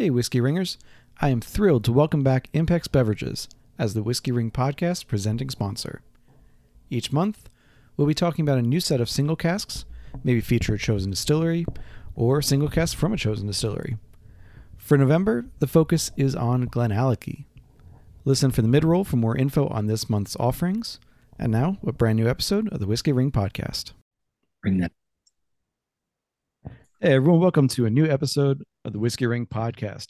Hey, Whiskey Ringers. I am thrilled to welcome back Impex Beverages as the Whiskey Ring Podcast presenting sponsor. Each month, we'll be talking about a new set of single casks, maybe feature a chosen distillery, or single cask from a chosen distillery. For November, the focus is on Glenallachie. Listen for the mid roll for more info on this month's offerings. And now, a brand new episode of the Whiskey Ring Podcast. Bring that. Hey, everyone, welcome to a new episode of the Whiskey Ring Podcast.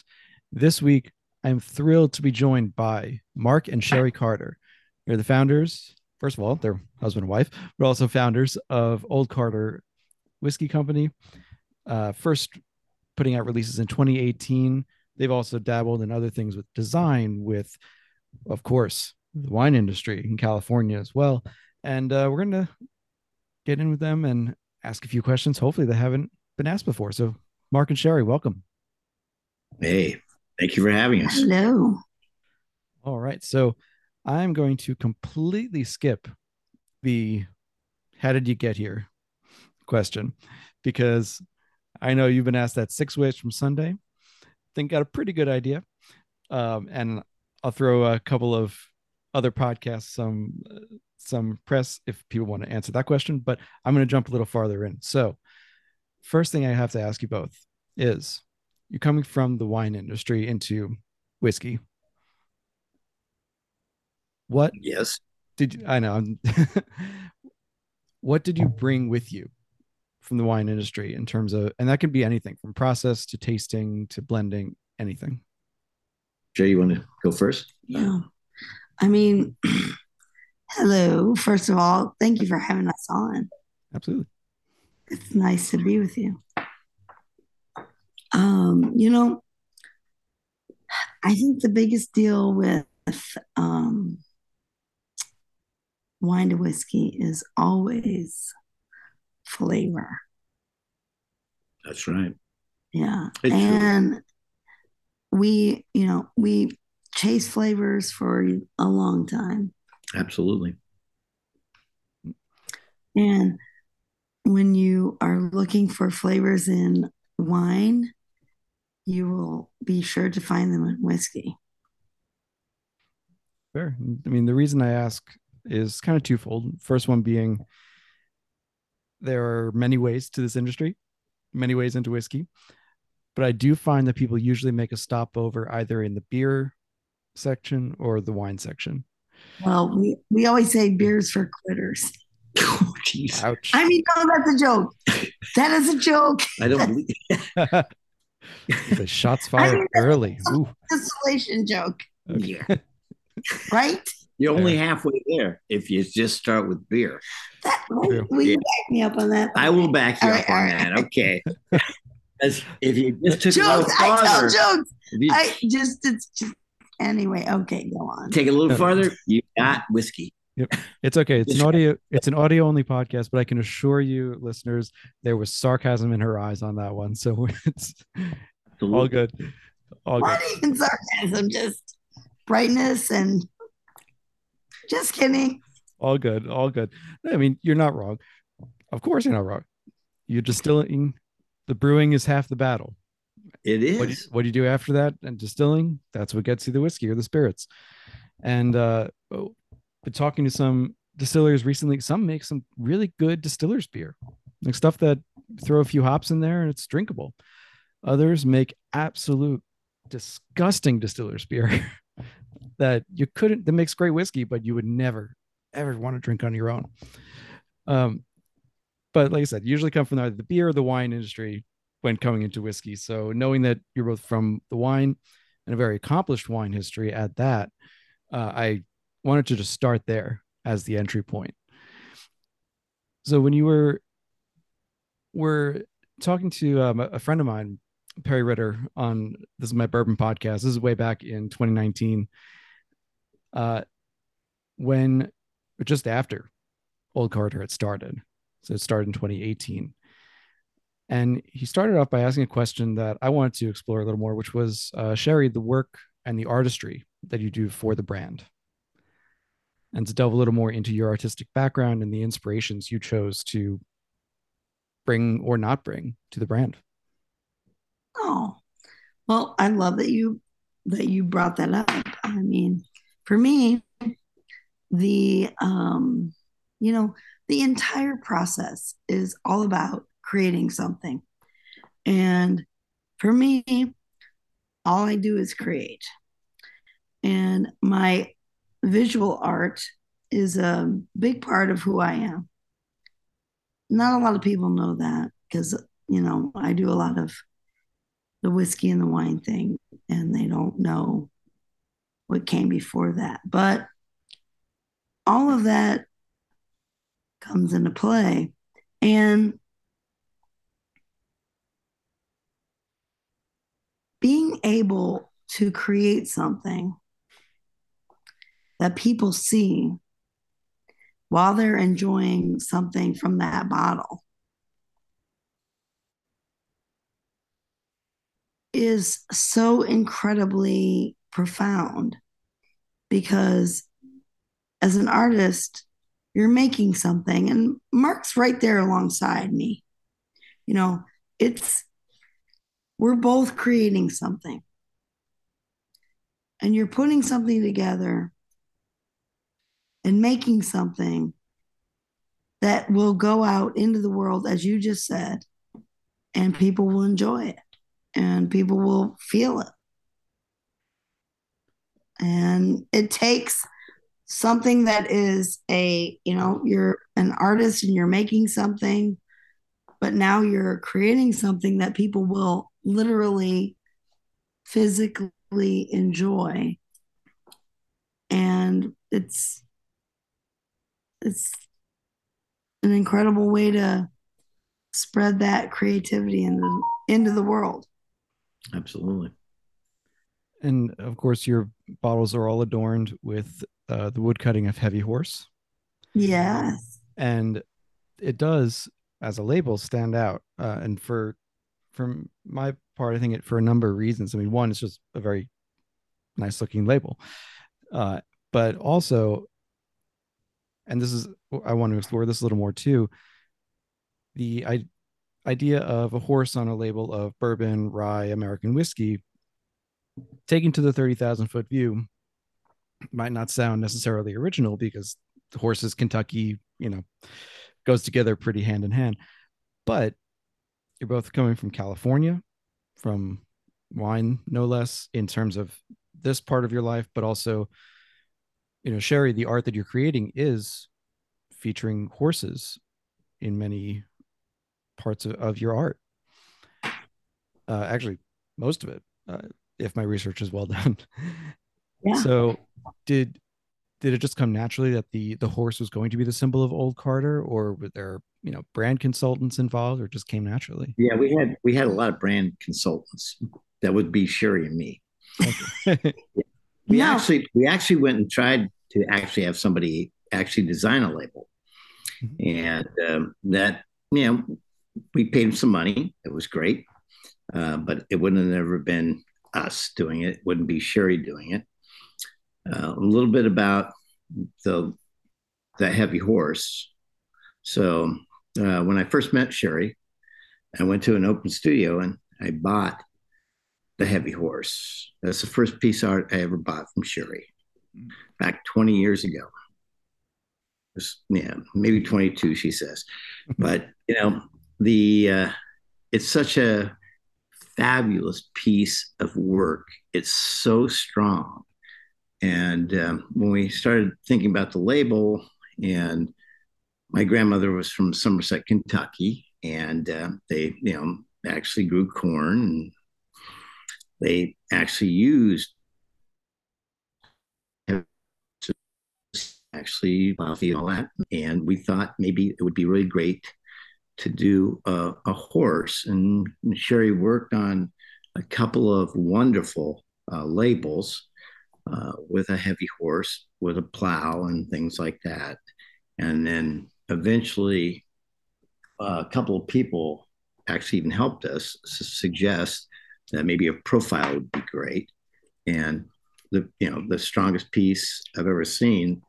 This week, I'm thrilled to be joined by Mark and Sherri Carter. They're the founders, first of all, they're husband and wife, but also founders of Old Carter Whiskey Company. Uh, first putting out releases in 2018. They've also dabbled in other things with design, with, of course, the wine industry in California as well. And uh, we're going to get in with them and ask a few questions. Hopefully, they haven't been asked before. So, Mark and Sherri, welcome. Hey, thank you for having us. Hello. All right. So, I'm going to completely skip the how did you get here question because I know you've been asked that six ways from Sunday. I think got a pretty good idea. Um, and I'll throw a couple of other podcasts, some uh, some press if people want to answer that question. But I'm going to jump a little farther in. So, first thing I have to ask you both is: you're coming from the wine industry into whiskey. What Yes. did you, I know? What did you bring with you from the wine industry in terms of, and that could be anything from process to tasting to blending, anything. Jay, you want to go first? Yeah. I mean, hello. First of all, thank you for having us on. Absolutely. It's nice to be with you. Um, you know, I think the biggest deal with um, wine to whiskey is always flavor. That's right. Yeah. It's true. and we, you know, we chase flavors for a long time. Absolutely. And when you are looking for flavors in wine, you will be sure to find them in whiskey. Fair. I mean, the reason I ask is kind of twofold. First one being there are many ways to this industry, many ways into whiskey, but I do find that people usually make a stopover either in the beer section or the wine section. Well, we, we always say beers for quitters. Oh, jeez. Ouch. I mean, no, that's a joke. That is a joke. I don't believe the shots fired mean, early. Ooh. Distillation joke, Yeah. right? You're only halfway there if you just start with beer. That, True. will you back me up on that? I will back you All up right, on all that. right. Okay. If you just took a little jokes. I tell jokes. you I just it's just anyway. Okay, go on. take a little farther, you got whiskey. It's okay. It's an audio. It's an audio only podcast, but I can assure you, listeners, there was sarcasm in her eyes on that one. So it's all good. All good. Not even sarcasm, just brightness and just kidding. All good. All good. I mean, you're not wrong. Of course, you're not wrong. You're distilling. The brewing is half the battle. It What do, you, what do you do after that? And distilling, that's what gets you the whiskey or the spirits. And uh, been talking to some distillers recently. Some make some really good distillers beer, like stuff that throw a few hops in there and it's drinkable. Others make absolute disgusting distillers beer that you couldn't. That makes great whiskey, but you would never ever want to drink on your own. Um, but like I said, usually come from either the beer or the wine industry when coming into whiskey. So knowing that you're both from the wine and a very accomplished wine history at that, uh, I wanted to just start there as the entry point. So when you were were talking to um, a friend of mine, Perry Ritter, on this is my bourbon podcast. This is way back in 2019. Uh, when just after Old Carter had started, so it started in 2018. And he started off by asking a question that I wanted to explore a little more, which was uh, Sherri, the work and the artistry that you do for the brand. And to delve a little more into your artistic background and the inspirations you chose to bring or not bring to the brand. Oh, Well, I love that you that you brought that up. I mean, for me, the um, you know, the entire process is all about creating something. And for me, all I do is create. And my visual art is a big part of who I am. Not a lot of people know that because, you know, I do a lot of the whiskey and the wine thing, and they don't know what came before that. But all of that comes into play. And being able to create something that people see while they're enjoying something from that bottle is so incredibly profound because as an artist, you're making something, and Mark's right there alongside me. You know, it's we're both creating something, and you're putting something together and making something that will go out into the world, as you just said, and people will enjoy it and people will feel it. And it takes something that is a, you know, you're an artist and you're making something, but now you're creating something that people will literally physically enjoy. And it's it's an incredible way to spread that creativity into into the world. Absolutely. And of course, your bottles are all adorned with uh, the wood cutting of Heavy Horse. Yes. And it does, as a label, stand out. Uh, and for from my part, I think it for a number of reasons. I mean, one, it's just a very nice looking label. Uh, but also, and this is I want to explore this a little more too. The I, idea of a horse on a label of bourbon, rye, American whiskey, taken to the 30,000 foot view, might not sound necessarily original because the horses, Kentucky, you know, goes together pretty hand in hand. But you're both coming from California, from wine, no less, in terms of this part of your life, but also, you know, Sherri, the art that you're creating is featuring horses in many parts of, of your art. Uh, actually, most of it, uh, if my research is well done. Yeah. So, did did it just come naturally that the the horse was going to be the symbol of Old Carter, or were there you know brand consultants involved, or just came naturally? Yeah, we had we had a lot of brand consultants. That would be Sherri and me. Okay. we yeah. actually we actually went and tried to actually have somebody actually design a label, mm-hmm. and um, that you know we paid him some money. It was great, uh, but it wouldn't have never been us doing it. it wouldn't be Sherri doing it. Uh, a little bit about the the heavy horse. So uh, when I first met Sherri, I went to an open studio and I bought the heavy horse. That's the first piece of art I ever bought from Sherri back 20 years ago. Was, yeah, maybe 22, she says. but you know, the uh, it's such a fabulous piece of work. It's so strong. And um, when we started thinking about the label, and my grandmother was from Somerset, Kentucky, and uh, they, you know, actually grew corn, and they actually used actually that. And we thought maybe it would be really great to do a, a horse. And Sherri worked on a couple of wonderful uh, labels uh, with a heavy horse, with a plow, and things like that. And then eventually, uh, a couple of people actually even helped us suggest that maybe a profile would be great. And the you know the strongest piece I've ever seen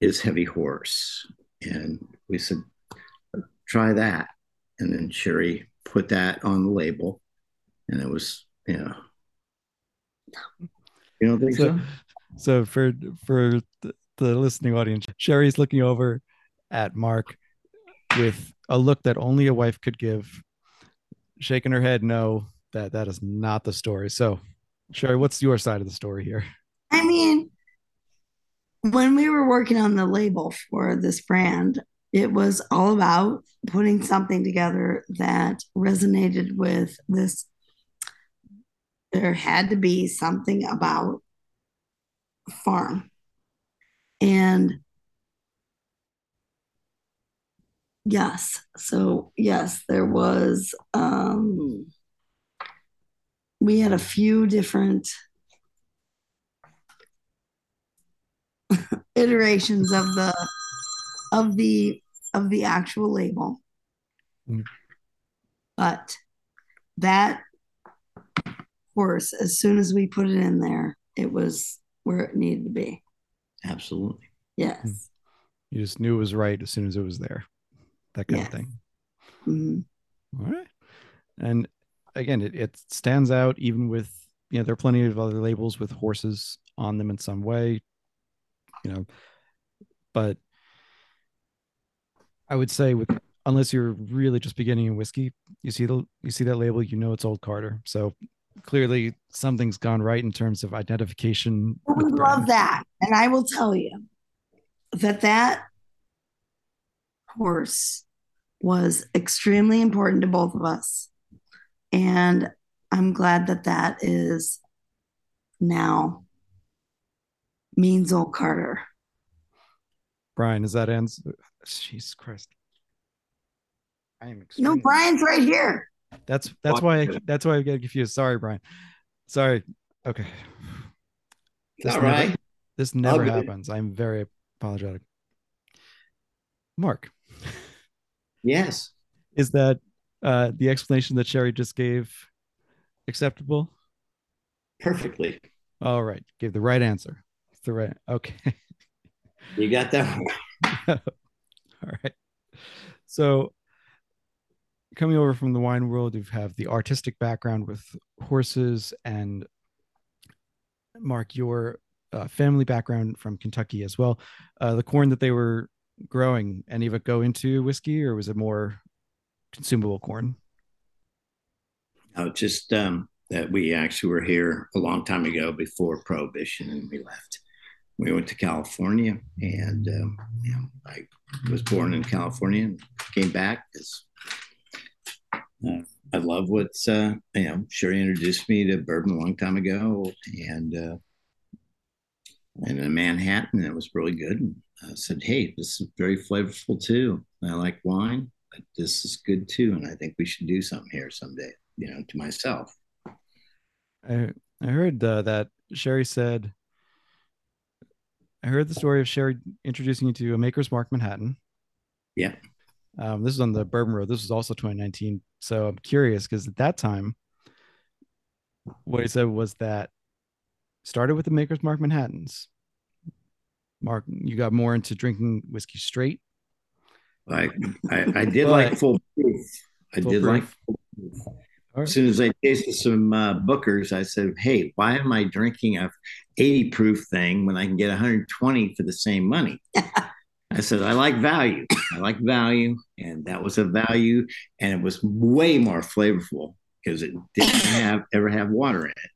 is heavy horse. And we said, try that. And then Sherri put that on the label. And it was Yeah. You don't think so? So, so for for the, the listening audience, Sherri's looking over at Mark with a look that only a wife could give, shaking her head, no, that that is not the story. So, Sherri, what's your side of the story here? I mean, when we were working on the label for this brand, it was all about putting something together that resonated with this. There had to be something about farm. And yes, so yes, there was, um, we had a few different iterations of the of the of the actual label. Mm. But that horse, as soon as we put it in there, it was where it needed to be. Absolutely. Yes. Hmm. You just knew it was right as soon as it was there. That kind yes. of thing. Mm-hmm. All right. And again, it, it stands out even with, you know, there are plenty of other labels with horses on them in some way, you know, but I would say with unless you're really just beginning in whiskey, you see the you see that label, you know it's old Carter. So clearly something's gone right in terms of identification. We love that, and I will tell you that that horse was extremely important to both of us, and I'm glad that that is now means old Carter. Brian, is that ends? Jesus Christ. I am No, Brian's right here. That's that's why I, that's why I get confused. Sorry, Brian. Sorry. Okay. This All never, right. This never happens. I'm very apologetic. Mark. Yes. Is that uh, the explanation that Sherri just gave acceptable? Perfectly. All right. Gave the right answer. The right. Okay. You got that All right. So coming over from the wine world, you have the artistic background with horses and Mark, your uh, family background from Kentucky as well. Uh, the corn that they were growing, any of it go into whiskey or was it more consumable corn? Oh, just um, that we actually were here a long time ago before Prohibition and we left we went to California, and um, you know, I was born in California and came back because uh, I love what's uh, you know. Sherri introduced me to bourbon a long time ago, and uh, and in Manhattan, it was really good. And I said, "Hey, this is very flavorful too. I like wine, this is good too, and I think we should do something here someday." You know, to myself. I I heard uh, that Sherri said I heard the story of Sherri introducing you to a Maker's Mark Manhattan. Yeah. Um, this is on the Bourbon Road. This was also 2019. So I'm curious because at that time, what he said was that started with the Maker's Mark Manhattans. Mark, you got more into drinking whiskey straight. I I, I did like full proof. I full did proof. like full proof. Right. As soon as I tasted some uh, Bookers, I said, "Hey, why am I drinking a 80 proof thing when I can get 120 for the same money?" I said, "I like value. I like value, and that was a value, and it was way more flavorful because it didn't have ever have water in it."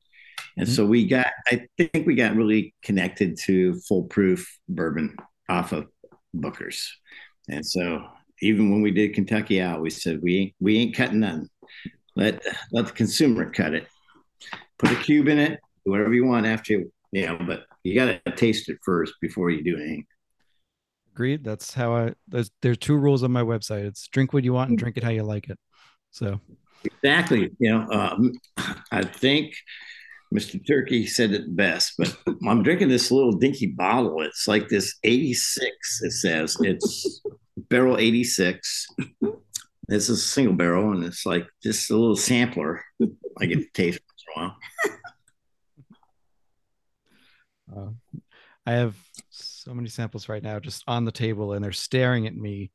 And mm-hmm. so we got, I think we got really connected to full proof bourbon off of Booker's, and so even when we did Kentucky Owl, we said we ain't we ain't cutting none let let the consumer cut it. Put a cube in it, do whatever you want after you, you know, but you got to taste it first before you do anything. Agreed. That's how I. There's there's two rules on my website. It's drink what you want and drink it how you like it. So exactly. You know, um, I think Mr. Turkey said it best, but I'm drinking this little dinky bottle. It's like this 86. It says it's barrel 86. This is a single barrel, and it's like just a little sampler. I get to taste once in a while. Uh, I have so many samples right now just on the table, and they're staring at me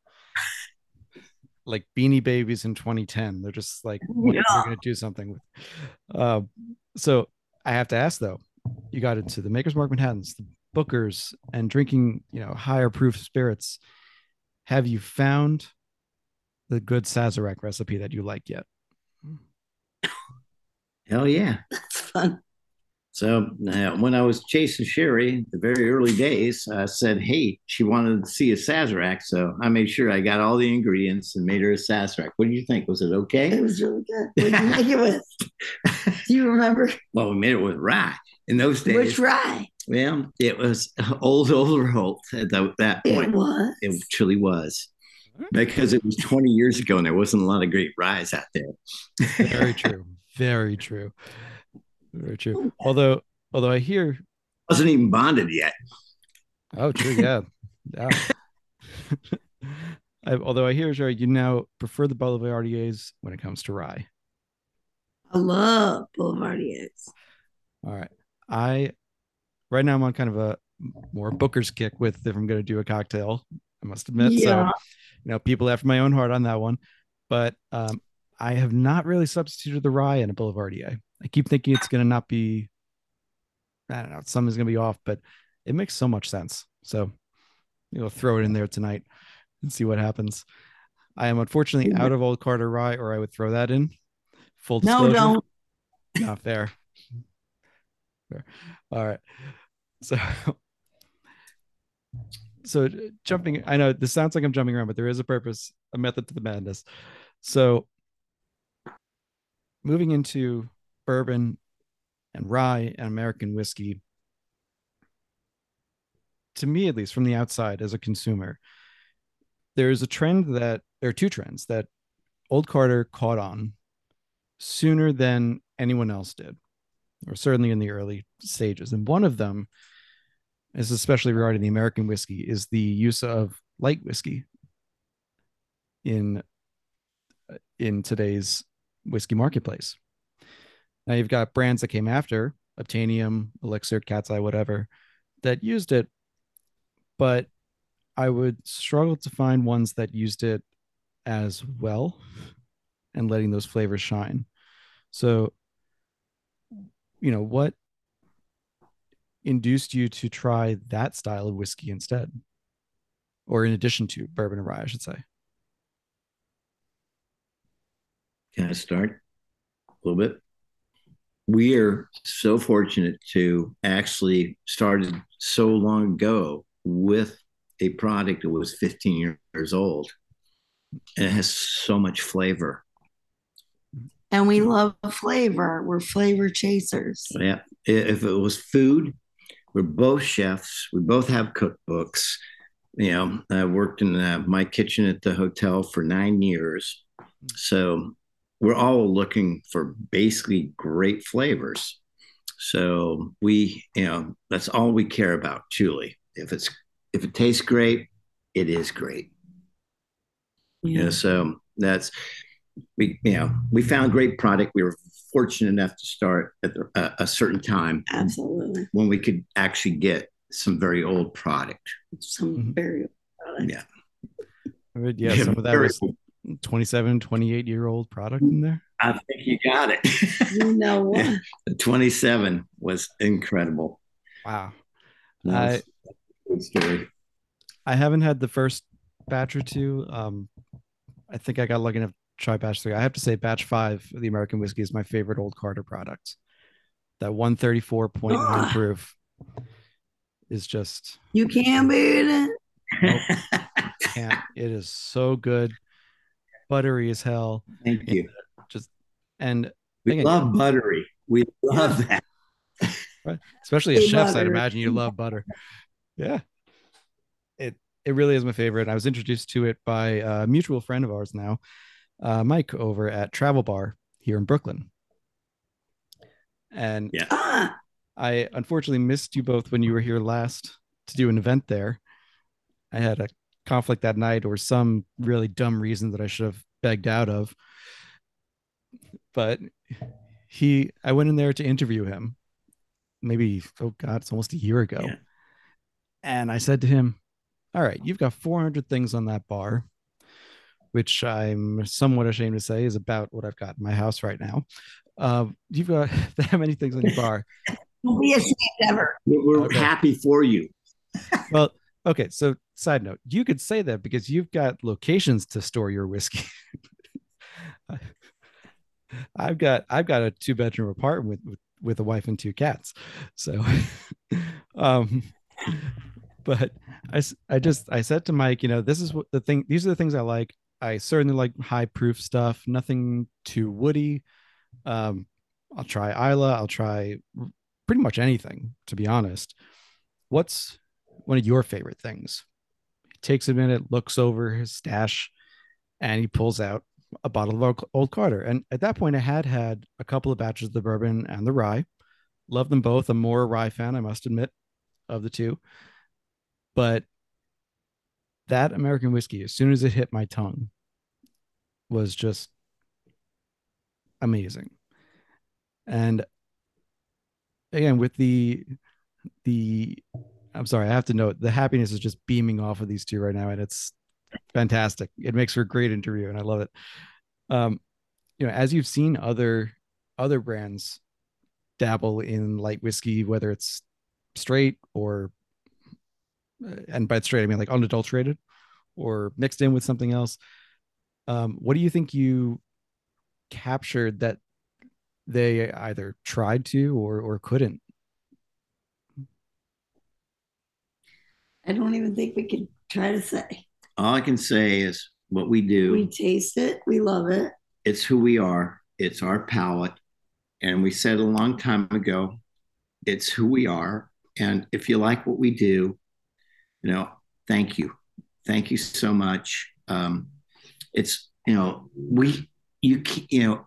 like Beanie Babies in 2010. They're just like what, Yeah. we're gonna do something with. Uh, so I have to ask though, you got into the Maker's Mark Manhattans, the Bookers, and drinking you know higher proof spirits. Have you found the good Sazerac recipe that you like yet? Hell yeah. That's fun. So uh, when I was chasing Sherri, the very early days, I said, "Hey, she wanted to see a Sazerac," so I made sure I got all the ingredients and made her a Sazerac. What do you think? Was it okay? It was really good. What did you make it with? Do you remember well, we made it with rye. In those days, which rye? well, it was old Overholt at the, that point. It was. It truly was. Because it was 20 years ago and there wasn't a lot of great ryes out there. Very true. Very true. Very true. Although, although I hear, wasn't even bonded yet. oh, true, yeah, yeah. I, although I hear, Jerry, you now prefer the Boulevardiers when it comes to rye. I love Boulevardiers. All right, I right now I'm on kind of a more Booker's kick with if I'm going to do a cocktail. I must admit, so Yeah. you know, people after my own heart on that one. But um, I have not really substituted the rye in a Boulevardier. I keep thinking it's going to not be, I don't know, something's going to be off, but it makes so much sense. So, you know, throw it in there tonight and see what happens. I am unfortunately out of Old Carter rye, or I would throw that in. Full No, don't. Not fair. Fair. All right. So, so jumping, I know this sounds like I'm jumping around, but there is a purpose, a method to the madness. So, moving into bourbon and rye and American whiskey, to me, at least from the outside as a consumer, there's a trend that there are two trends that Old Carter caught on sooner than anyone else did, or certainly in the early stages. And one of them is especially regarding the American whiskey is the use of light whiskey in in today's whiskey marketplace. Now you've got brands that came after Obtanium, Elixir, Cat's Eye, whatever, that used it, but I would struggle to find ones that used it as well and letting those flavors shine. So, you know, what induced you to try that style of whiskey instead? Or in addition to bourbon and rye, I should say. Can I start a little bit? We are so fortunate to actually started so long ago with a product that was 15 years old. And it has so much flavor. And we love flavor. We're flavor chasers. Yeah. If it was food, we're both chefs. We both have cookbooks. You know, I worked in uh, my kitchen at the hotel for nine years. So we're all looking for basically great flavors. So we, you know, that's all we care about, truly. If it's if it tastes great, it is great. You know, so that's we, you know, we found great product. We were fortunate enough to start at the, a, a certain time Absolutely. when we could actually get some very old product. Some Mhm. very Yeah. I mean, yeah, some of that was 27, 28 year old product in there. I think you got it. You know what? Yeah. The 27 was incredible. Wow. That was good story. I haven't had the first batch or two. Um, I think I got lucky enough to try batch three. I have to say, batch five of the American whiskey is my favorite old Carter product. That 134.9 Ah. proof is just You can't beat it. can't. It is so good, buttery as hell, Thank you. Just and We Again, love buttery. We love that. especially as chefs, I'd imagine you love butter. Yeah, it it really is my favorite. I was introduced to it by a mutual friend of ours now, uh, Mike, over at Travel Bar here in Brooklyn. And Yeah. Ah, I unfortunately missed you both when you were here last to do an event there. I had a conflict that night or some really dumb reason that I should have begged out of. But he I went in there to interview him. Maybe oh god, it's almost a year ago. Yeah. And I said to him, "All right, you've got 400 things on that bar. which I'm somewhat ashamed to say is about what I've got in my house right now. Uh, you've got that many things on your bar. Don't be ashamed ever. We're okay. happy for you. well, okay. So, side note, you could say that because you've got locations to store your whiskey. I've got I've got a two bedroom apartment with, with with a wife and two cats. So, um, but I, I just, I said to Mike, you know, this is what the thing, these are the things I like. I certainly like high proof stuff, nothing too woody. Um, I'll try Islay. I'll try pretty much anything, to be honest. What's one of your favorite things? Takes a minute, looks over his stash, and he pulls out a bottle of old Carter. And at that point, I had had a couple of batches of the bourbon and the rye. Love them both. I'm more a rye fan, I must admit, of the two. But that American whiskey, as soon as it hit my tongue, was just amazing. And again, with the the I'm sorry, I have to note the happiness is just beaming off of these two right now, and it's fantastic. It makes for a great interview, and I love it. Um, you know, as you've seen other other brands dabble in light whiskey, whether it's straight or, uh, and by straight I mean like unadulterated, or mixed in with something else. Um, what do you think you captured that they either tried to or or couldn't? I don't even think we can try to say all I can say is what we do. We taste it. We love it. It's who we are. It's our palate. And we said a long time ago, it's who we are. And if you like what we do, you know, thank you. Thank you so much. Um, it's, you know, we, you, you know,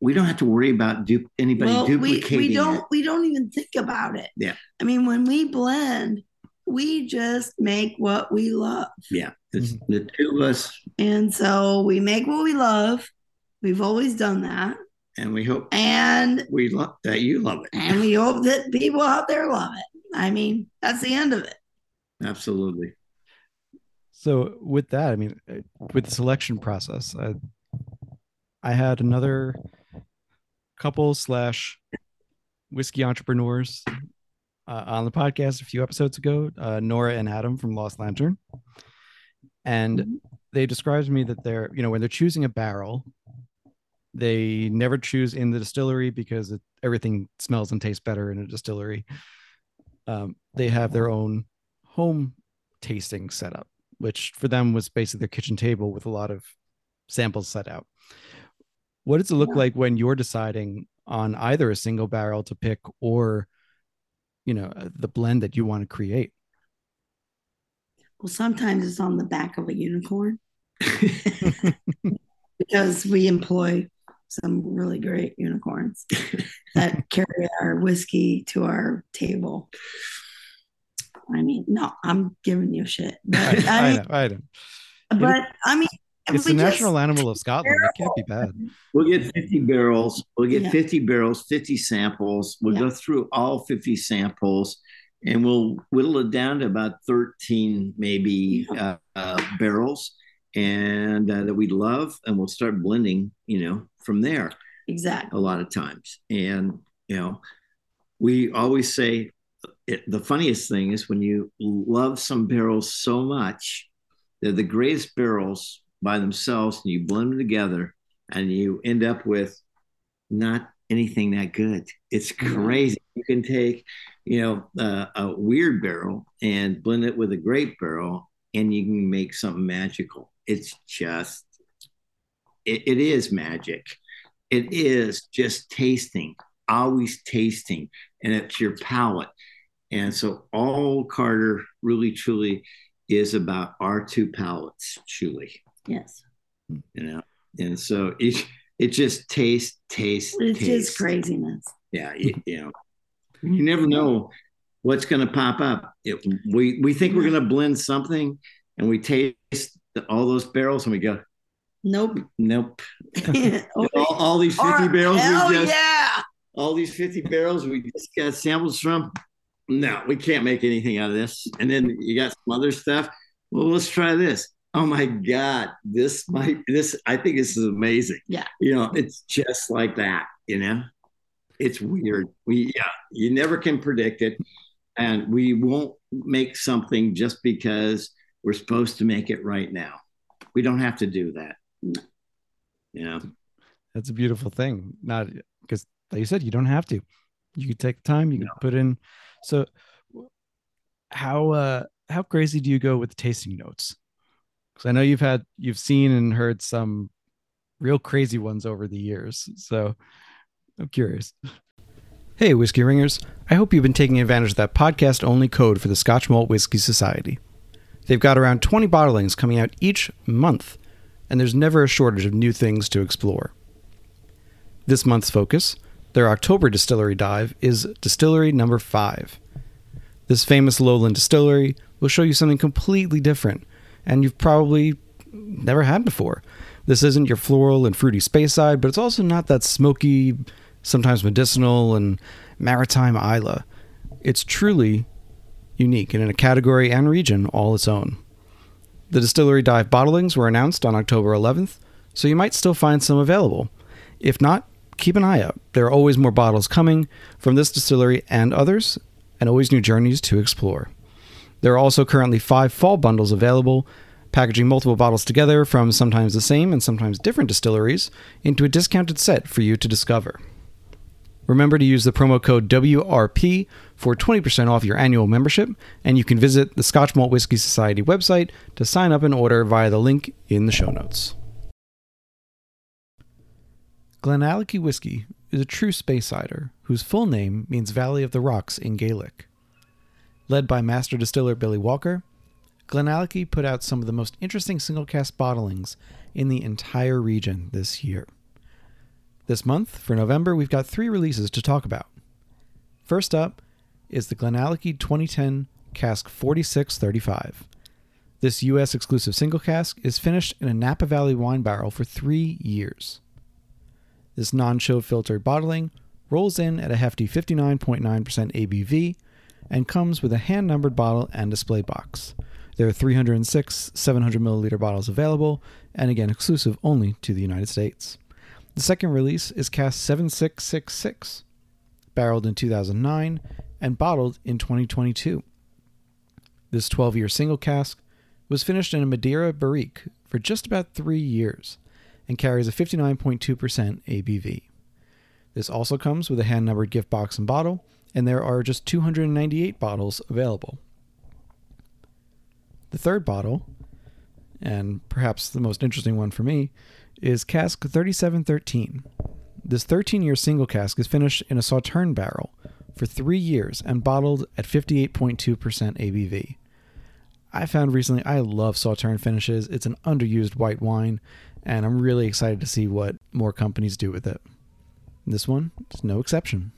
we don't have to worry about du- anybody well, duplicating. We, we don't, it. we don't even think about it. Yeah. I mean, when we blend, we just make what we love. Yeah. It's mm-hmm. the two of us. And so we make what we love. We've always done that. And we hope and we love that you love it. And we hope that people out there love it. I mean, that's the end of it. Absolutely. So with that, I mean, with the selection process, I, I had another couple slash whiskey entrepreneurs uh, on the podcast a few episodes ago, uh, Nora and Adam from Lost Lantern, and mm-hmm. they described to me that they're you know when they're choosing a barrel, they never choose in the distillery because it, everything smells and tastes better in a distillery. Um, they have their own home tasting setup, which for them was basically their kitchen table with a lot of samples set out. What does it look yeah. like when you're deciding on either a single barrel to pick or you know uh, the blend that you want to create. Well sometimes it's on the back of a unicorn. Because we employ some really great unicorns that carry our whiskey to our table. I mean no i'm giving you shit but i, I, I know, I know. but i mean it's the national animal of Scotland. It can't be bad. We'll get 50 barrels. We'll get yeah. 50 barrels, 50 samples. We'll yeah. go through all 50 samples and we'll whittle it down to about 13 maybe uh, uh, barrels and uh, that we love and we'll start blending you know from there exactly a lot of times and you know we always say it, the funniest thing is when you love some barrels so much they're the greatest barrels by themselves and you blend them together and you end up with not anything that good. It's crazy. You can take, you know, uh, a weird barrel and blend it with a great barrel and you can make something magical. It's just, it, it is magic. It is just tasting, always tasting, and it's your palate. And so Old Carter really truly is about our two palates, truly. Yes. You know, and so it it just tastes, tastes, it's tastes. just craziness. Yeah, you, you know, you never know what's going to pop up. It, we we think we're going to blend something, and we taste all those barrels, and we go, nope, nope. all, all, these fifty or, barrels, we just, yeah. all these fifty barrels we just got samples from. No, we can't make anything out of this. And then you got some other stuff. Well, let's try this oh my god this might this i think this is amazing Yeah. you know it's just like that you know it's weird we yeah you never can predict it and we won't make something just because we're supposed to make it right now we don't have to do that you know That's a beautiful thing. Not because, like you said, you don't have to. You could take the time. You can put in. So, how uh how crazy do you go with tasting notes? Because I know you've had you've seen and heard some real crazy ones over the years. So, I'm curious. Hey, whiskey ringers! I hope you've been taking advantage of that podcast only code for the Scotch Malt Whisky Society. They've got around 20 bottlings coming out each month, and there's never a shortage of new things to explore. This month's focus, their October distillery dive, is distillery number five. This famous lowland distillery will show you something completely different, and you've probably never had before. This isn't your floral and fruity Speyside, but it's also not that smoky, sometimes medicinal and maritime Islay. It's truly unique and in a category and region all its own. The distillery dive bottlings were announced on October 11th, so you might still find some available. If not, keep an eye out. There are always more bottles coming from this distillery and others, and always new journeys to explore. There are also currently five fall bundles available, packaging multiple bottles together from sometimes the same and sometimes different distilleries into a discounted set for you to discover. Remember to use the promo code WRP for 20% off your annual membership, and you can visit the Scotch Malt Whisky Society website to sign up and order via the link in the show notes. Glenallachie Whiskey is a true Speyside whose full name means Valley of the Rocks in Gaelic. Led by master distiller Billy Walker, Glenallachie put out some of the most interesting single cask bottlings in the entire region this year. This month, for November, we've got three releases to talk about. First up is the Glenallachie 2010 Cask 4635. This U.S. exclusive single cask is finished in a Napa Valley wine barrel for three years. This non chill filtered bottling rolls in at a hefty 59.9% ABV and comes with a hand numbered bottle and display box. There are 306 700 milliliter bottles available, and again exclusive only to the United States. The second release is Cask 7666, barreled in 2009 and bottled in 2022. This 12 year single cask was finished in a Madeira barrique for just about three years and carries a 59.2% ABV. This also comes with a hand numbered gift box and bottle, and there are just 298 bottles available. The third bottle, and perhaps the most interesting one for me, is cask 3713. This 13 year single cask is finished in a Sauterne barrel for three years and bottled at 58.2% ABV. I found recently I love Sauterne finishes. It's an underused white wine, and I'm really excited to see what more companies do with it. This one is no exception.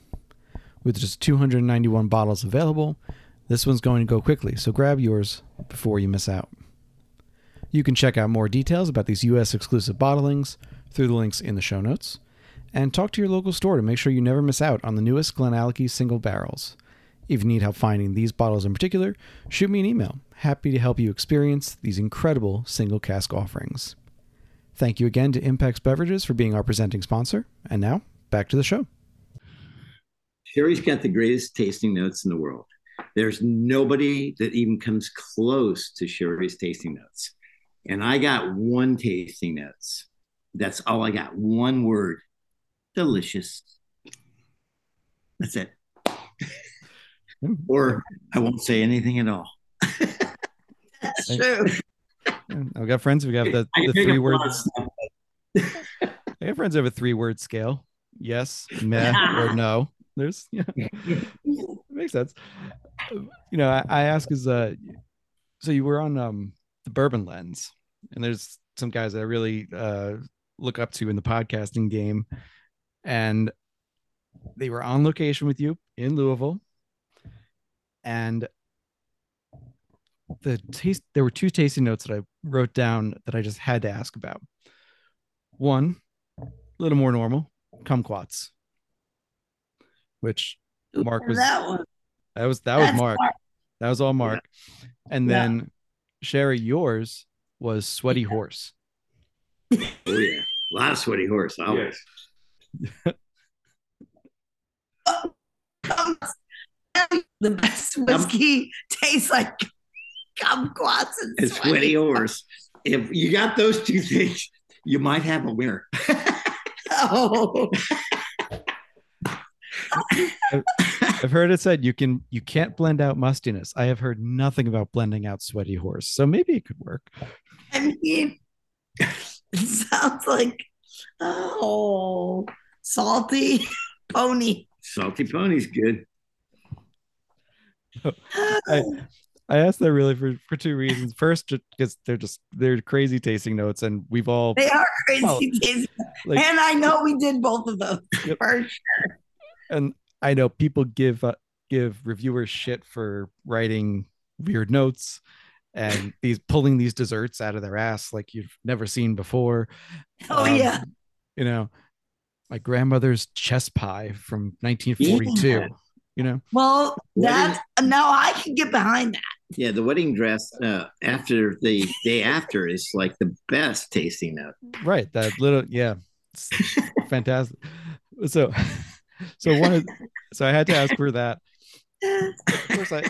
With just 291 bottles available, this one's going to go quickly, so grab yours before you miss out. You can check out more details about these US exclusive bottlings through the links in the show notes, and talk to your local store to make sure you never miss out on the newest Glenallachie single barrels. If you need help finding these bottles in particular, shoot me an email. Happy to help you experience these incredible single cask offerings. Thank you again to Impex Beverages for being our presenting sponsor. And now, back to the show. Sherri's got the greatest tasting notes in the world. There's nobody that even comes close to Sherri's tasting notes. And I got one tasting notes. That's all I got. One word. Delicious. That's it. or I won't say anything at all. That's true. I've got friends who have the, the three up a lot of words. I have friends who have a three word scale. Yes, meh, or no. There's yeah, it makes sense. You know, I, I ask is uh so you were on um the bourbon lens, and there's some guys that I really uh look up to in the podcasting game, and they were on location with you in Louisville, and the taste there were two tasting notes that I wrote down that I just had to ask about. One, a little more normal, kumquats, which Mark was that one. that was that was Mark. Mark. That was all Mark. And Yeah. then Sherry, yours was Sweaty Horse. oh yeah, a lot of Sweaty Horse always. Yes. the best whiskey um, tastes like kumquats and, and sweaty, sweaty horse. If you got those two things, you might have a winner. oh. I've heard it said you can you can't blend out mustiness. I have heard nothing about blending out sweaty horse, so maybe it could work. I mean, it sounds like oh, salty pony. Salty pony's good. I, I asked that really for, for two reasons. First, because they're just they're crazy tasting notes, and we've all they are crazy oh, tasting. Like, and I know we did both of those yep. for sure. And I know people give uh, give reviewers shit for writing weird notes and these pulling these desserts out of their ass like you've never seen before. Oh um, yeah. You know, my grandmother's chess pie from 1942. Yeah. You know. Well, that now I can get behind that. Yeah, the wedding dress uh, after the day after is like the best tasting note. Right. That little yeah. fantastic. So so one of so I had to ask for that. Of course, I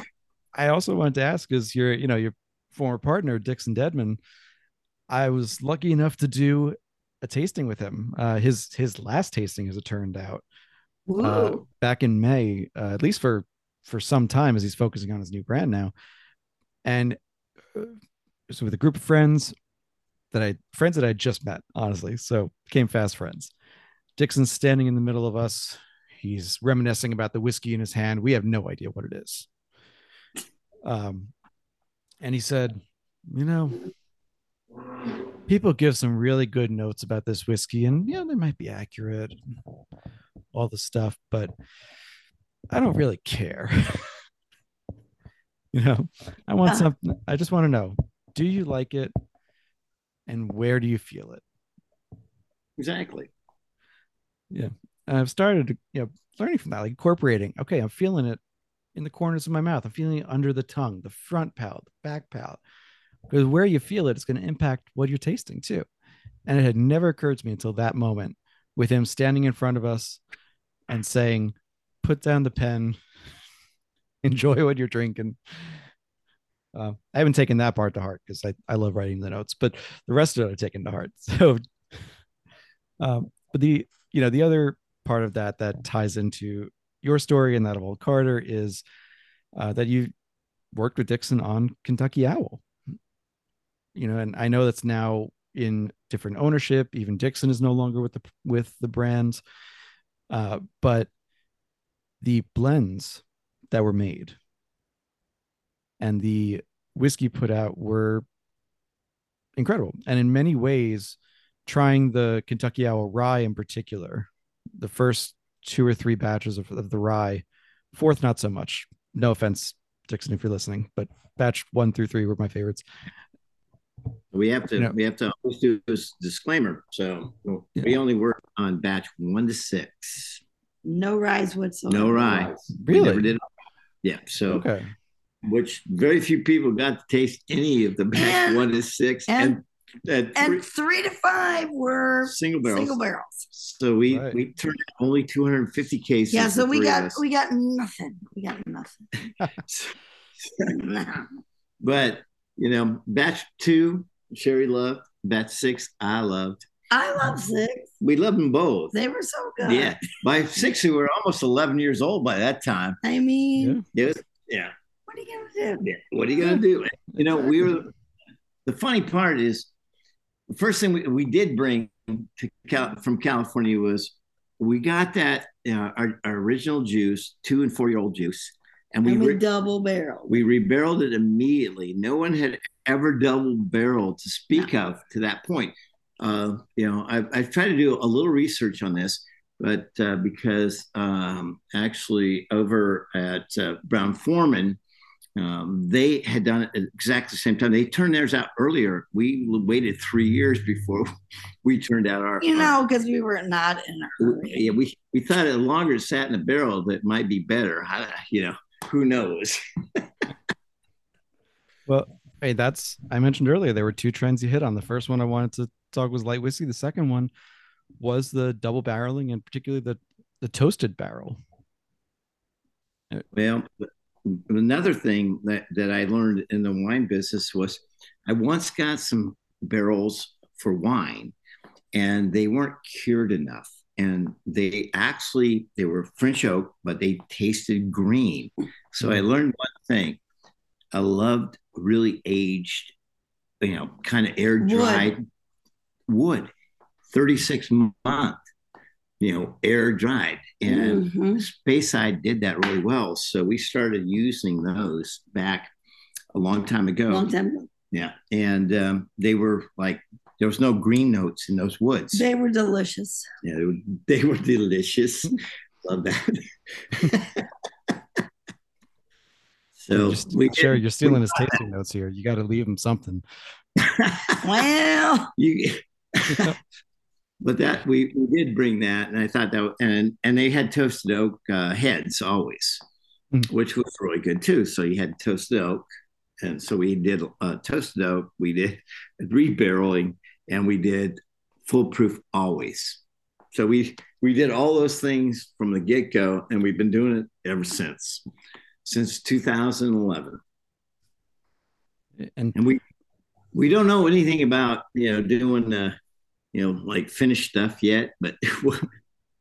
I also wanted to ask is your you know your former partner Dixon Dedman. I was lucky enough to do a tasting with him. Uh, his his last tasting, as it turned out, uh, back in May, uh, at least for for some time, as he's focusing on his new brand now, and uh, so with a group of friends that I friends that I just met, honestly, so became fast friends. Dixon's standing in the middle of us, He's reminiscing about the whiskey in his hand. We have no idea what it is. Um, and he said, You know, people give some really good notes about this whiskey, and yeah, they might be accurate, all the stuff, but I don't really care. you know, I want something, I just want to know do you like it? And where do you feel it? Exactly. Yeah. And I've started you know, learning from that, like incorporating. Okay, I'm feeling it in the corners of my mouth. I'm feeling it under the tongue, the front palate, the back palate. Because where you feel it is going to impact what you're tasting too. And it had never occurred to me until that moment with him standing in front of us and saying, put down the pen, enjoy what you're drinking. Uh, I haven't taken that part to heart because I, I love writing the notes, but the rest of it I've taken to heart. So, um, but the, you know, the other part of that that ties into your story and that of old Carter is uh, that you worked with Dixon on Kentucky Owl. You know, and I know that's now in different ownership. Even Dixon is no longer with the with the brand, uh, but the blends that were made and the whiskey put out were incredible, and in many ways, trying the Kentucky Owl rye in particular the first two or three batches of, of the rye. Fourth, not so much. No offense, Dixon, if you're listening, but batch one through three were my favorites. We have to you know, we have to always do this disclaimer. So yeah. we only work on batch one to six. No rye whatsoever. No rye. Really? never did. Yeah. So okay. Which very few people got to taste any of the batch and, one to six, and, and and, and three, to five were single barrels. Single barrels. So we right. we turned only 250 cases. Yeah, so we got we got nothing. We got nothing. but you know, batch two, Sherri loved. Batch six, I loved. I love six. We loved them both. They were so good. Yeah. By six, we were almost 11 years old by that time. I mean, yeah. Was, yeah. What are you going to do? Yeah. What are you going to do? You know, we were, the funny part is the first thing we, we did bring to Cal, from California was we got that uh, our, our, original juice, two and four year old juice, and we re- double barrel. We rebarreled it immediately. No one had ever double barreled to speak of to that point. Uh, you know, I've, I've, tried to do a little research on this, but uh, because um, actually over at uh, Brown Forman, um, they had done it at exactly the same time. They turned theirs out earlier. We waited three years before we turned out our. You know, because we were not in a hurry. Yeah, we we thought it longer it sat in a barrel that might be better. I, you know, who knows? well, Hey, that's I mentioned earlier there were two trends you hit on. The first one I wanted to talk was light whiskey. The second one was the double barreling and particularly the the toasted barrel. Well, another thing that that I learned in the wine business was I once got some barrels for wine and they weren't cured enough. And they actually they were french oak but they tasted green. So i mm-hmm. learned one thing. I loved really aged you know kind of air dried wood. wood. 36 month you know air dried and mm-hmm. Speyside did that really well so we started using those back a long time ago long time ago yeah and um, they were like there was no green notes in those woods. They were delicious. Yeah, they were, they were delicious. Love that. so just, we sure you're stealing his tasting notes here. You got to leave him something. well, you. but that we, we did bring that, and I thought that, and and they had toasted oak uh, heads always, mm. which was really good too. So you had toasted oak, and so we did uh, toasted oak. We did rebarreling, and we did full proof always. So we we did all those things from the get go, and we've been doing it ever since, since 2011. And, and we we don't know anything about you know doing uh, you know like finished stuff yet, but we'll,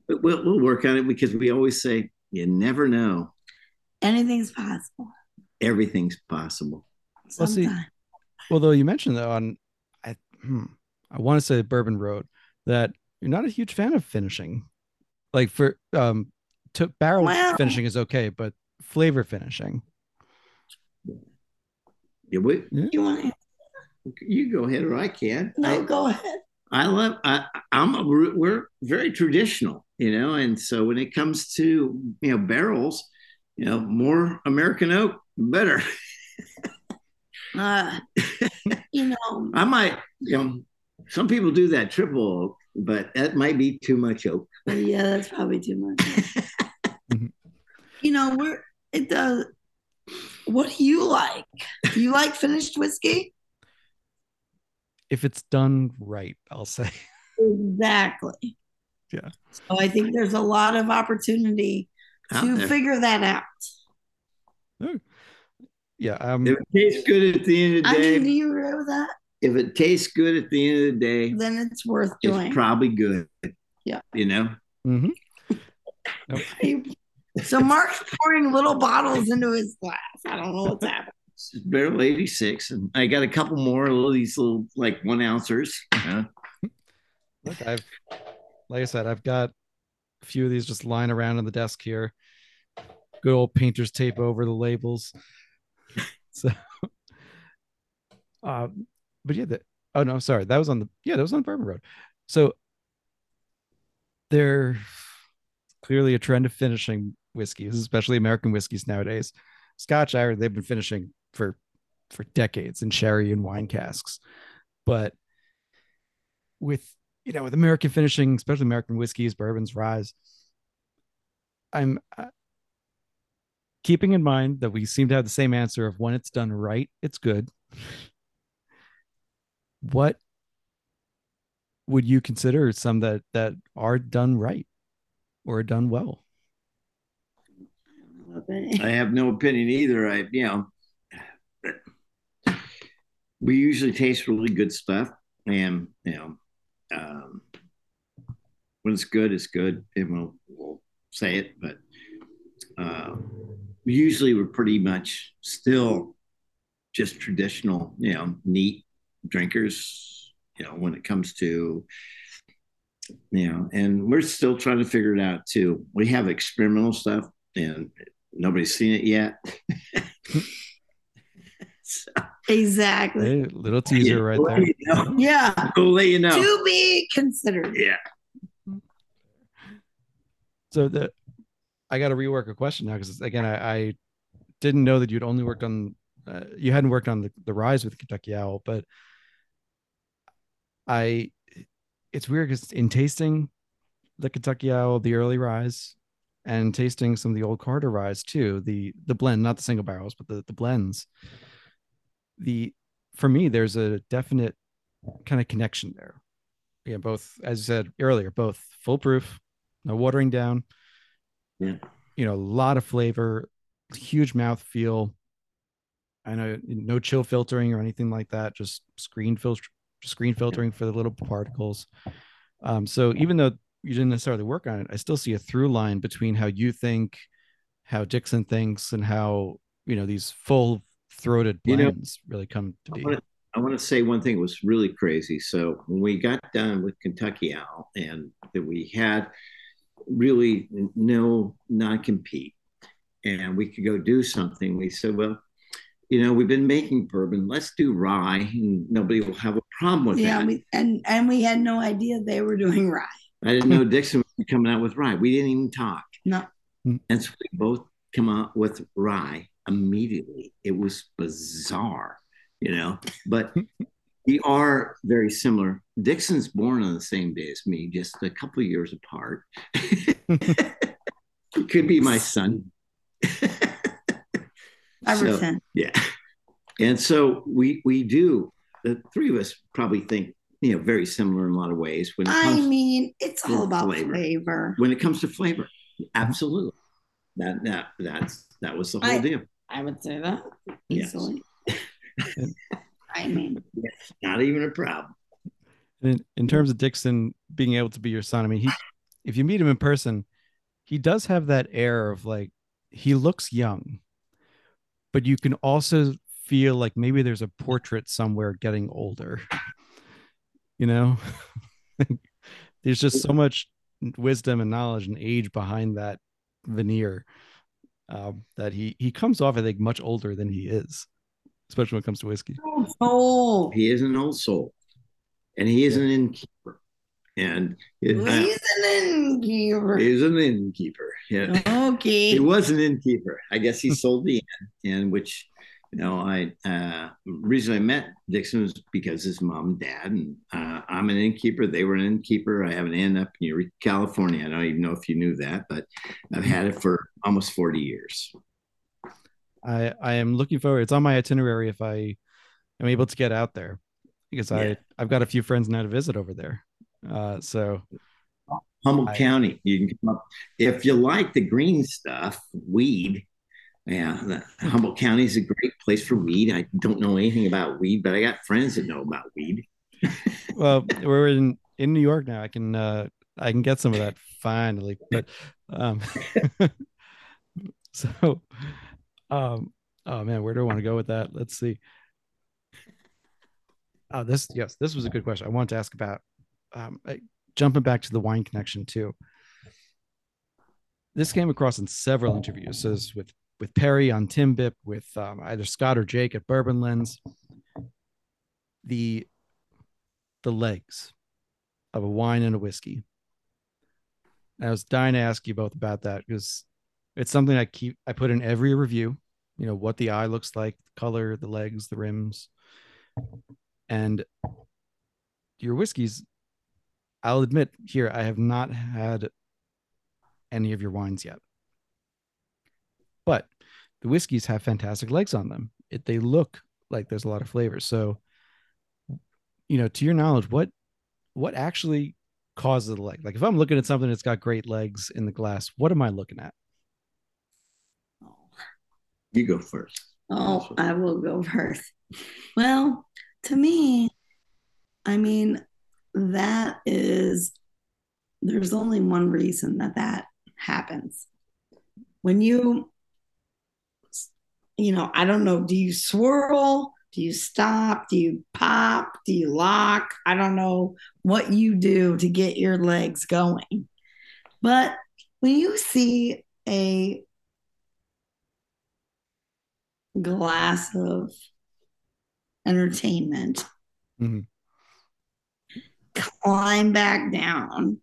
we'll we'll work on it because we always say you never know. Anything's possible. Everything's possible. Well, see, well, though you mentioned that on, I hmm, I want to say Bourbon Road that you're not a huge fan of finishing. Like for um to barrel wow. finishing is okay, but flavor finishing. Yeah, we, yeah. you want to? you go ahead or I can. No, I, go ahead. I love I I'm a, we're very traditional, you know, and so when it comes to you know barrels, you know, more American oak, better. uh, you know, I might, you know, some people do that triple oak, but that might be too much oak. Yeah, that's probably too much. you know, we're it does. What do you like? Do you like finished whiskey? If it's done right, I'll say. Exactly. Yeah. So I think there's a lot of opportunity out to there. figure that out. Yeah. Um, if it tastes good at the end of the day. I mean, do you agree with that? if it tastes good at the end of the day, then it's worth doing. It's probably good. Yeah. You know? Mm-hmm. Nope. so Mark's pouring little bottles into his glass. I don't know what's happening. It's barrel 86, and I got a couple more of these little like one ouncers. Yeah. Look, I've like I said, I've got a few of these just lying around on the desk here. Good old painter's tape over the labels. So uh, but yeah, the, oh no, sorry, that was on the yeah, that was on Bourbon Road. So there clearly a trend of finishing whiskeys, especially American whiskeys nowadays. Scotch, Irish, they've been finishing for for decades in sherry and wine casks, but with you know with American finishing, especially American whiskeys, bourbons, rye, I'm uh, keeping in mind that we seem to have the same answer of when it's done right, it's good what would you consider some that that are done right or done well? I have no opinion either. I, you know, we usually taste really good stuff, and you know, um, when it's good, it's good, and we'll, we'll say it. But uh, usually, we're pretty much still just traditional, you know, neat drinkers, you know, when it comes to, you know, and we're still trying to figure it out too. We have experimental stuff and nobody's seen it yet. so, exactly. Hey, little teaser right there. You know. Yeah. We'll let you know. To be considered. Yeah. So the I got to rework a question now because again I, I, didn't know that you'd only worked on uh, you hadn't worked on the, the ryes with Kentucky Owl, but I it's weird because in tasting the Kentucky Owl, the early ryes, and tasting some of the old Carter ryes too, the the blend, not the single barrels, but the the blends. The for me, there's a definite kind of connection there. Yeah, both as you said earlier, both full proof, no watering down. Yeah. You know, a lot of flavor, huge mouth feel. I know no chill filtering or anything like that, just screen filter screen filtering for the little particles. Um, so even though you didn't necessarily work on it, I still see a through line between how you think, how Dixon thinks, and how you know these full throated blends you know, really come to be. I want to say one thing was really crazy. So when we got done with Kentucky Owl and that we had really no non compete and we could go do something, we said, well, you know, we've been making bourbon. Let's do rye, and nobody will have a problem with yeah, that. Yeah, and and we had no idea they were doing rye. I didn't know Dixon was coming out with rye. We didn't even talk. No. And so we both come out with rye immediately. It was bizarre, you know, but we are very similar. Dixon's born on the same day as me, just a couple of years apart. Could be my son. so, yeah. And so we we do the three of us probably think you know very similar in a lot of ways. When I mean, it's all about flavor. flavor. When it comes to flavor, mm-hmm. absolutely. That that that's that was the whole I, deal. I would say that easily. Yes. I mean, it's not even a problem. In, in terms of Dixon being able to be your son, I mean, he if you meet him in person, he does have that air of like he looks young, but you can also feel like maybe there's a portrait somewhere getting older. You know, there's just so much wisdom and knowledge and age behind that veneer um, that he he comes off, I think, much older than he is, especially when it comes to whiskey. Oh, he is an old soul, and he is yeah. an innkeeper. And it, he's uh, an innkeeper. He's an innkeeper. Yeah. Okay. he was an innkeeper. I guess he sold the inn, and which you know, I uh, reason I met Dixon was because his mom and dad, and uh, I'm an innkeeper. They were an innkeeper. I have an inn up in Eureka, California. I don't even know if you knew that, but I've had it for almost 40 years. I I am looking forward. It's on my itinerary if I am able to get out there because yeah. I I've got a few friends now to visit over there. Uh, so Humboldt I, County, you can come up if you like the green stuff, weed yeah, Humboldt County is a great place for weed. I don't know anything about weed, but I got friends that know about weed. well, we're in in New York now. I can uh I can get some of that finally. But um so um oh man, where do I want to go with that? Let's see. Oh, this yes, this was a good question. I wanted to ask about um jumping back to the wine connection too. This came across in several interviews. So with with Perry on Timbip, with um, either Scott or Jake at Bourbon Lens. The the legs of a wine and a whiskey. I was dying to ask you both about that because it's something I keep I put in every review. You know what the eye looks like, the color, the legs, the rims, and your whiskeys. I'll admit here I have not had any of your wines yet. But the whiskeys have fantastic legs on them. It, they look like there's a lot of flavor. So, you know, to your knowledge, what what actually causes the leg? Like if I'm looking at something that's got great legs in the glass, what am I looking at? You go first. Oh, I will go first. Well, to me, I mean, that is, there's only one reason that that happens. When you you know, I don't know, do you swirl? Do you stop? Do you pop? Do you lock? I don't know what you do to get your legs going. But when you see a glass of entertainment mm-hmm. climb back down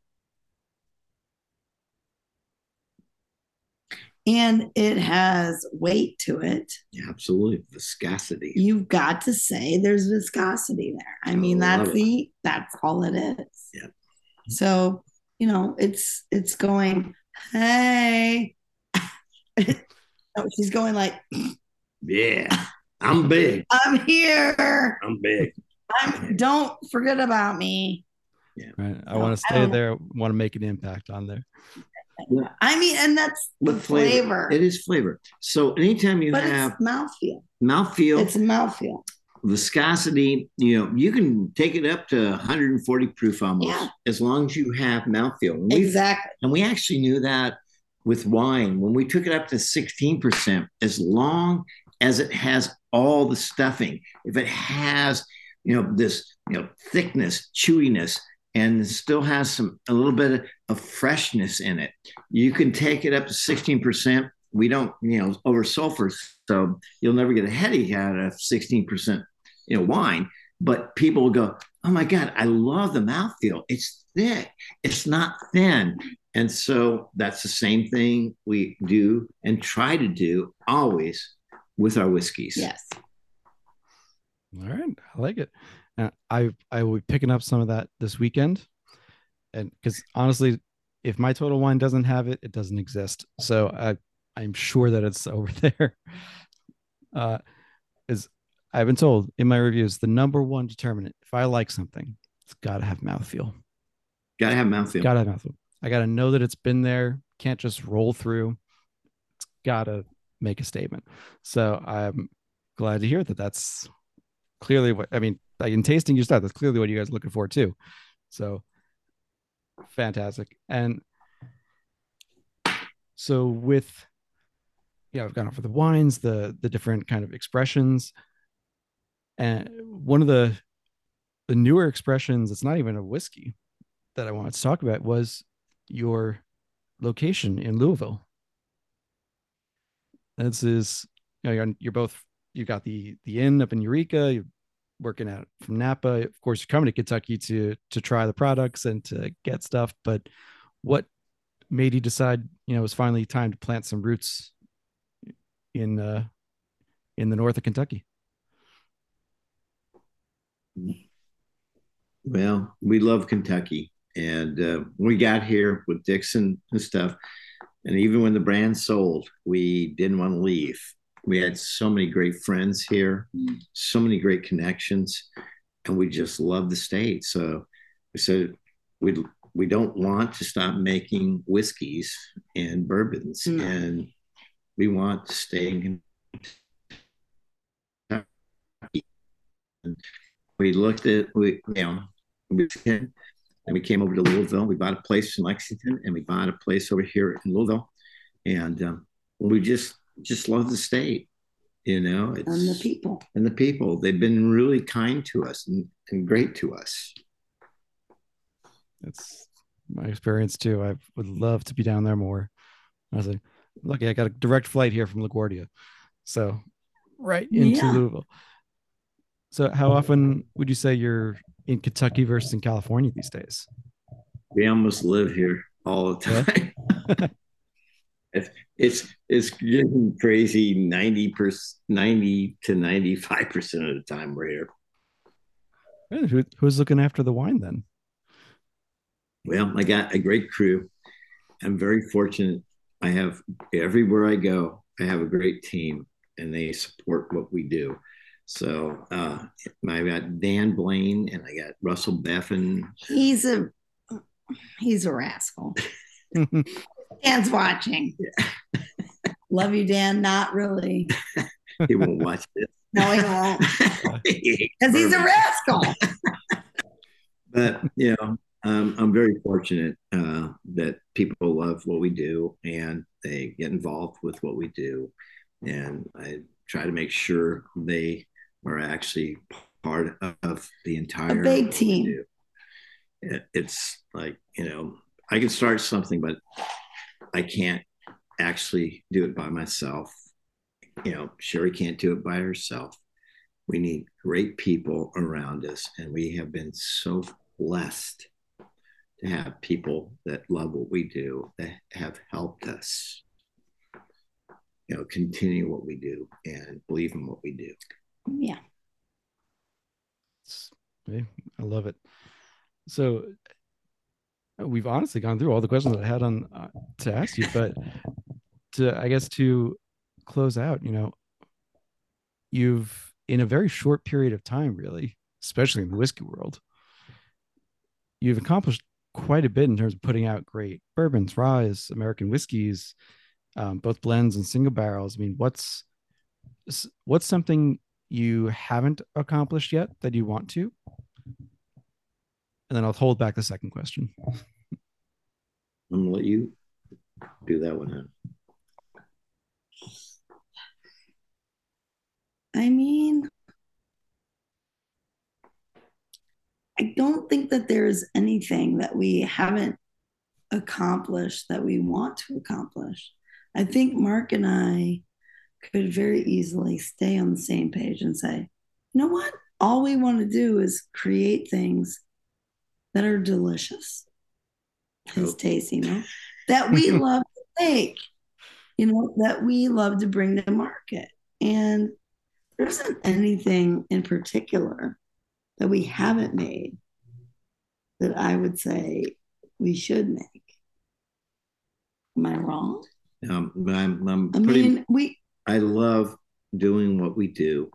and it has weight to it. Yeah, absolutely, viscosity. You've got to say there's viscosity there. I mean, that's the that's all it is. Yeah. So you know, it's it's going. Hey, she's going like. Yeah. I'm big. I'm here. I'm big. I'm, don't forget about me. Yeah. Right. I want to stay there, want to make an impact on there. I mean, and that's the flavor. flavor. It is flavor. So anytime you but have it's mouthfeel, mouthfeel, it's mouthfeel. Viscosity, you know, you can take it up to 140 proof almost, yeah. as long as you have mouthfeel. And exactly. And we actually knew that with wine when we took it up to 16%, as long as it has all the stuffing, if it has, you know, this, you know, thickness, chewiness, and still has some a little bit of freshness in it. You can take it up to 16%. We don't, you know, over sulfur, so you'll never get a headache out of 16%, you know, wine. But people will go, oh my God, I love the mouthfeel. It's thick, it's not thin. And so that's the same thing we do and try to do always with our whiskeys. Yes. All right. I like it. And I I will be picking up some of that this weekend, and because honestly, if my total wine doesn't have it, it doesn't exist. So I I'm sure that it's over there. Uh, is I've been told in my reviews the number one determinant if I like something, it's got to have mouthfeel. Got to have mouthfeel. Got to have mouthfeel. I got to know that it's been there. Can't just roll through. It's got to make a statement. So I'm glad to hear that. That's clearly what I mean like in tasting your stuff, that's clearly what you guys are looking for too. So fantastic. And so with yeah, I've gone over the wines, the the different kind of expressions. And one of the the newer expressions, it's not even a whiskey that I wanted to talk about was your location in Louisville. This is you know, you're, you're both you got the the inn up in Eureka, you working out from Napa. Of course, you're coming to Kentucky to to try the products and to get stuff. But what made you decide, you know, it was finally time to plant some roots in uh, in the north of Kentucky? Well, we love Kentucky, and uh, we got here with Dixon and stuff. And even when the brand sold, we didn't want to leave we had so many great friends here, so many great connections, and we just love the state. So we said we we don't want to stop making whiskeys and bourbons, mm. and we want to stay in Kentucky. And we looked at we you know we and we came over to Louisville. We bought a place in Lexington, and we bought a place over here in Louisville, and um, we just just love the state, you know, and the people. And the people. They've been really kind to us and, and great to us. That's my experience too. I would love to be down there more. I was like, lucky I got a direct flight here from LaGuardia. So right into yeah. Louisville. So how often would you say you're in Kentucky versus in California these days? We almost live here all the time. Yeah. it's it's it's getting crazy 90 percent 90 to 95 percent of the time we're here Who, who's looking after the wine then well i got a great crew i'm very fortunate i have everywhere i go i have a great team and they support what we do so uh, I got Dan Blaine and I got Russell Beffin. He's a he's a rascal. Dan's watching. Love you, Dan. Not really. he won't watch this. No, he won't. Because he's a rascal. but you know, um, I'm very fortunate uh, that people love what we do and they get involved with what we do, and I try to make sure they are actually part of the entire a big team. It, it's like you know, I can start something, but I can't actually do it by myself. You know, Sherri can't do it by herself. We need great people around us, and we have been so blessed to have people that love what we do that have helped us you know continue what we do and believe in what we do yeah i love it so we've honestly gone through all the questions I had on uh, to ask you, but to I guess to close out, you know, you've in a very short period of time, really, especially in the whiskey world, you've accomplished quite a bit in terms of putting out great bourbons, rye, American whiskeys, um, both blends and single barrels. I mean, what's what's something you haven't accomplished yet that you want to? And then I'll hold back the second question. I'm gonna let you do that one. I mean, I don't think that there's anything that we haven't accomplished that we want to accomplish. I think Mark and I could very easily stay on the same page and say, you know what? All we want to do is create things that are delicious, as tasty, you know, that we love to make, you know, that we love to bring to market. And there isn't anything in particular that we haven't made that I would say we should make. Am I wrong? Um, I'm, I'm I pretty, mean, we I love doing what we do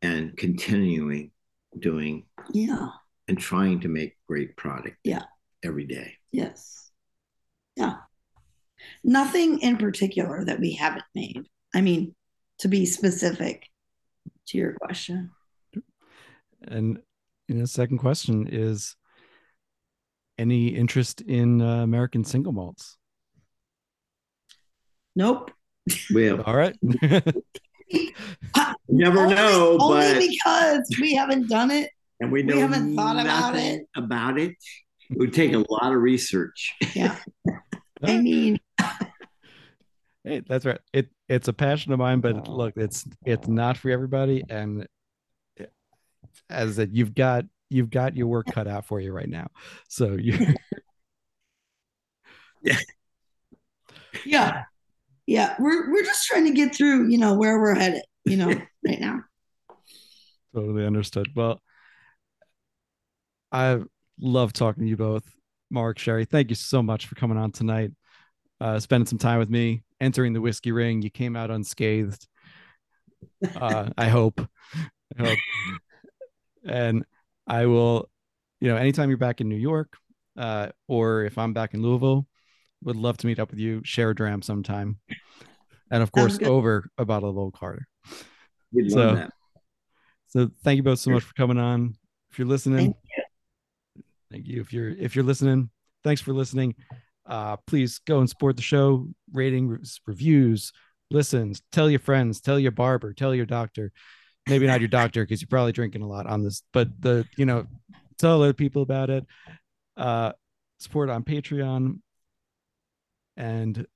and continuing doing yeah, and trying to make great product Yeah. every day. yes. Yeah. Nothing in particular that we haven't made. I mean, to be specific to your question. And you know, second question is any interest in uh, American single malts? Nope. Well, All right. never only, know, only but because we haven't done it. And we know we haven't thought about it. About it, it would take a lot of research. Yeah. I mean, Hey, that's right. It it's a passion of mine, but oh. look, it's it's not for everybody. And as I said, you've got you've got your work cut out for you right now. So you yeah. Yeah. We're we're just trying to get through, you know, where we're headed, you know, right now. totally understood. Well, I love talking to you both, Mark, Sherri. Thank you so much for coming on tonight, uh, spending some time with me, entering the whiskey ring. You came out unscathed. Uh, I hope. I hope. And I will, you know, anytime you're back in New York, uh, or if I'm back in Louisville, would love to meet up with you, share a dram sometime. And of course, good. over a bottle of Old Carter. We'd So- So thank you both so much for coming on. If you're listening, Thank thank you. If you're if you're listening, thanks for listening. Uh, please go and support the show. Ratings, reviews, listens. Tell your friends. Tell your barber. Tell your doctor. Maybe not your doctor because you're probably drinking a lot on this. But the you know, tell other people about it. Uh, support on Patreon. And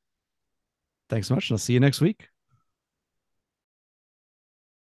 thanks so much. And I'll see you next week.